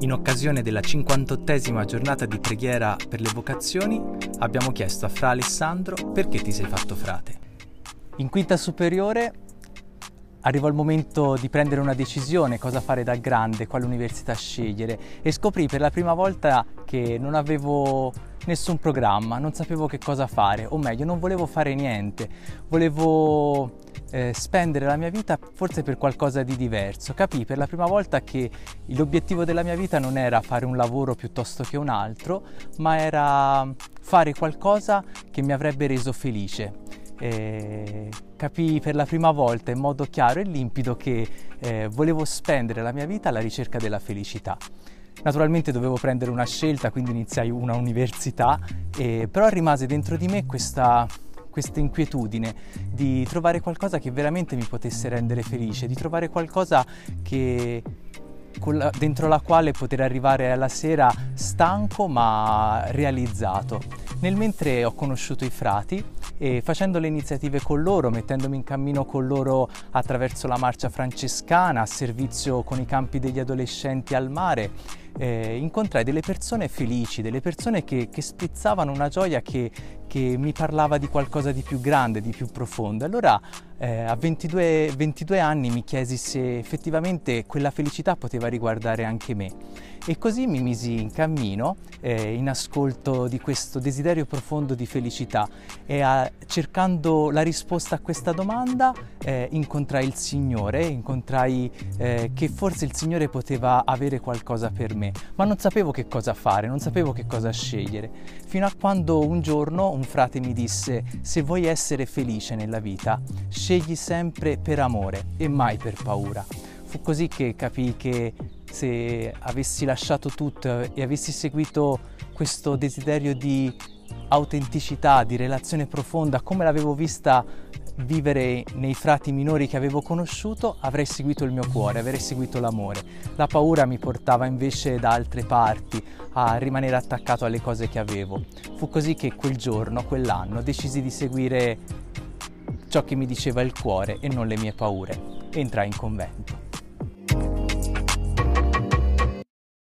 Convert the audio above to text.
In occasione della 58esima giornata di preghiera per le vocazioni, abbiamo chiesto a Fra Alessandro perché ti sei fatto frate. In quinta superiore arrivò il momento di prendere una decisione, cosa fare da grande, quale università scegliere e scoprì per la prima volta che non avevo nessun programma, non sapevo che cosa fare, o meglio, non volevo fare niente, volevo eh, spendere la mia vita forse per qualcosa di diverso. Capì per la prima volta che l'obiettivo della mia vita non era fare un lavoro piuttosto che un altro, ma era fare qualcosa che mi avrebbe reso felice. Eh, capii per la prima volta in modo chiaro e limpido che eh, volevo spendere la mia vita alla ricerca della felicità. Naturalmente dovevo prendere una scelta, quindi iniziai una università, eh, però rimase dentro di me questa, questa inquietudine di trovare qualcosa che veramente mi potesse rendere felice, di trovare qualcosa che, dentro la quale poter arrivare alla sera stanco ma realizzato. Nel mentre ho conosciuto i frati e facendo le iniziative con loro, mettendomi in cammino con loro attraverso la marcia francescana, a servizio con i campi degli adolescenti al mare, eh, incontrai delle persone felici, delle persone che, che sprizzavano una gioia che, che, mi parlava di qualcosa di più grande, di più profondo. Allora eh, a 22, 22 anni mi chiesi se effettivamente quella felicità poteva riguardare anche me. E così mi misi in cammino, eh, in ascolto di questo desiderio profondo di felicità e a, cercando la risposta a questa domanda eh, incontrai il Signore, incontrai eh, che forse il Signore poteva avere qualcosa per me, ma non sapevo che cosa fare, non sapevo che cosa scegliere, fino a quando un giorno un frate mi disse se vuoi essere felice nella vita, scegli sempre per amore e mai per paura. Fu così che capii che se avessi lasciato tutto e avessi seguito questo desiderio di autenticità, di relazione profonda, come l'avevo vista vivere nei frati minori che avevo conosciuto, avrei seguito il mio cuore, avrei seguito l'amore. La paura mi portava invece da altre parti a rimanere attaccato alle cose che avevo. Fu così che quel giorno, quell'anno, decisi di seguire ciò che mi diceva il cuore e non le mie paure. Entrai in convento.